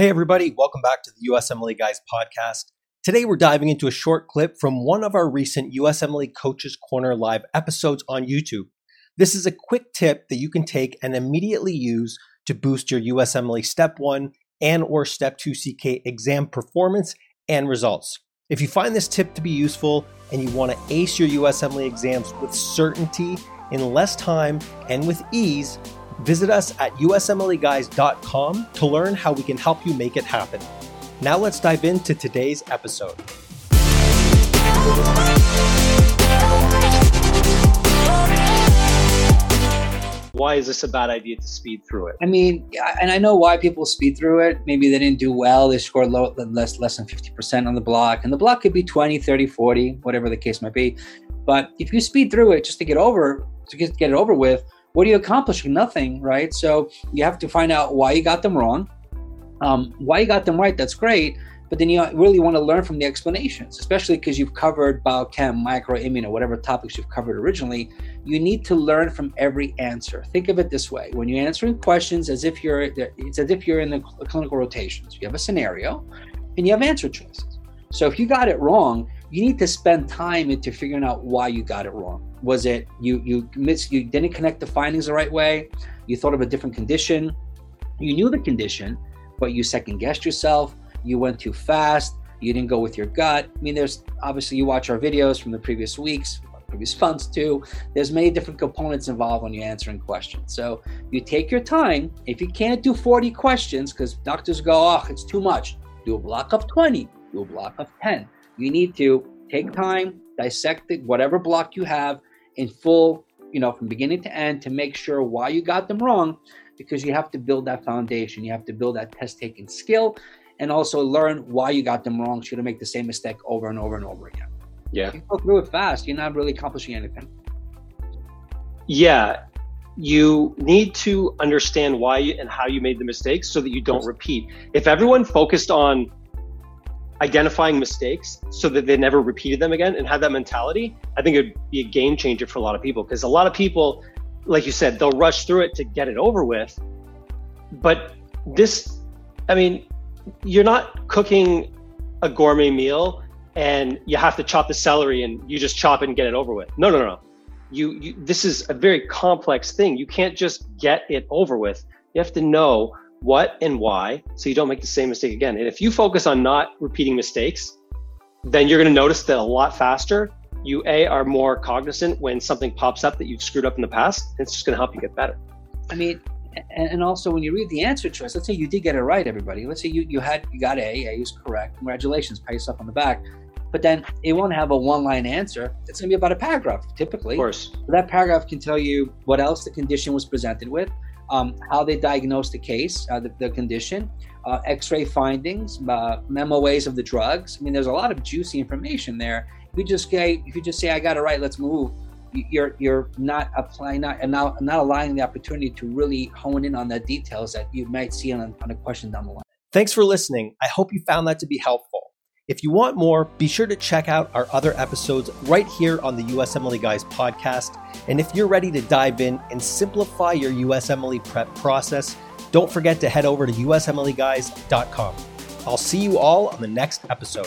Hey, everybody, welcome back to the USMLE Guys podcast. Today, we're diving into a short clip from one of our recent USMLE Coaches Corner Live episodes on YouTube. This is a quick tip that you can take and immediately use to boost your USMLE Step 1 and or Step 2 CK exam performance and results. If you find this tip to be useful and you want to ace your USMLE exams with certainty in less time and with ease, Visit us at usmleguys.com to learn how we can help you make it happen. Now let's dive into today's episode. Why is this a bad idea to speed through it? I mean, and I know why people speed through it. Maybe they didn't do well. They scored low, less, less than 50% on the block. And the block could be 20, 30, 40, whatever the case might be. But if you speed through it just to get over, to get, get it over with, what are you accomplishing? Nothing, right? So you have to find out why you got them wrong. Um, why you got them right, that's great. But then you really want to learn from the explanations, especially because you've covered biochem, micro, or whatever topics you've covered originally. You need to learn from every answer. Think of it this way: when you're answering questions, as if you're it's as if you're in the clinical rotations. You have a scenario, and you have answer choices. So if you got it wrong, you need to spend time into figuring out why you got it wrong. Was it you you missed you didn't connect the findings the right way? You thought of a different condition. You knew the condition, but you second guessed yourself. You went too fast. You didn't go with your gut. I mean, there's obviously you watch our videos from the previous weeks, previous months too. There's many different components involved when you're answering questions. So you take your time. If you can't do 40 questions, because doctors go, oh, it's too much, do a block of 20, do a block of 10. You need to take time, dissect it, whatever block you have, in full, you know, from beginning to end to make sure why you got them wrong, because you have to build that foundation. You have to build that test taking skill and also learn why you got them wrong so you don't make the same mistake over and over and over again. Yeah. If you go through it fast, you're not really accomplishing anything. Yeah. You need to understand why and how you made the mistakes so that you don't repeat. If everyone focused on identifying mistakes so that they never repeated them again and had that mentality, I think it'd be a game changer for a lot of people. Because a lot of people, like you said, they'll rush through it to get it over with. But this, I mean, you're not cooking a gourmet meal and you have to chop the celery and you just chop it and get it over with. No, no, no. You, you this is a very complex thing. You can't just get it over with. You have to know what and why so you don't make the same mistake again. And if you focus on not repeating mistakes, then you're going to notice that a lot faster. You a are more cognizant when something pops up that you've screwed up in the past. It's just going to help you get better. I mean, and also when you read the answer choice, let's say you did get it right, everybody. Let's say you, you had you got A, A is correct. Congratulations, pat yourself on the back. But then it won't have a one-line answer. It's going to be about a paragraph, typically. Of course. So that paragraph can tell you what else the condition was presented with, um, how they diagnosed the case, uh, the, the, condition, uh, X-ray findings, uh, MOAs of the drugs. I mean, there's a lot of juicy information there. If you just say, if you just say, "I got it right, let's move," you're you're not applying, not and not, not allowing the opportunity to really hone in on the details that you might see on, on a question down the line. Thanks for listening. I hope you found that to be helpful. If you want more, be sure to check out our other episodes right here on the USMLE Guys podcast. And if you're ready to dive in and simplify your USMLE prep process, don't forget to head over to usmleguys.com. I'll see you all on the next episode.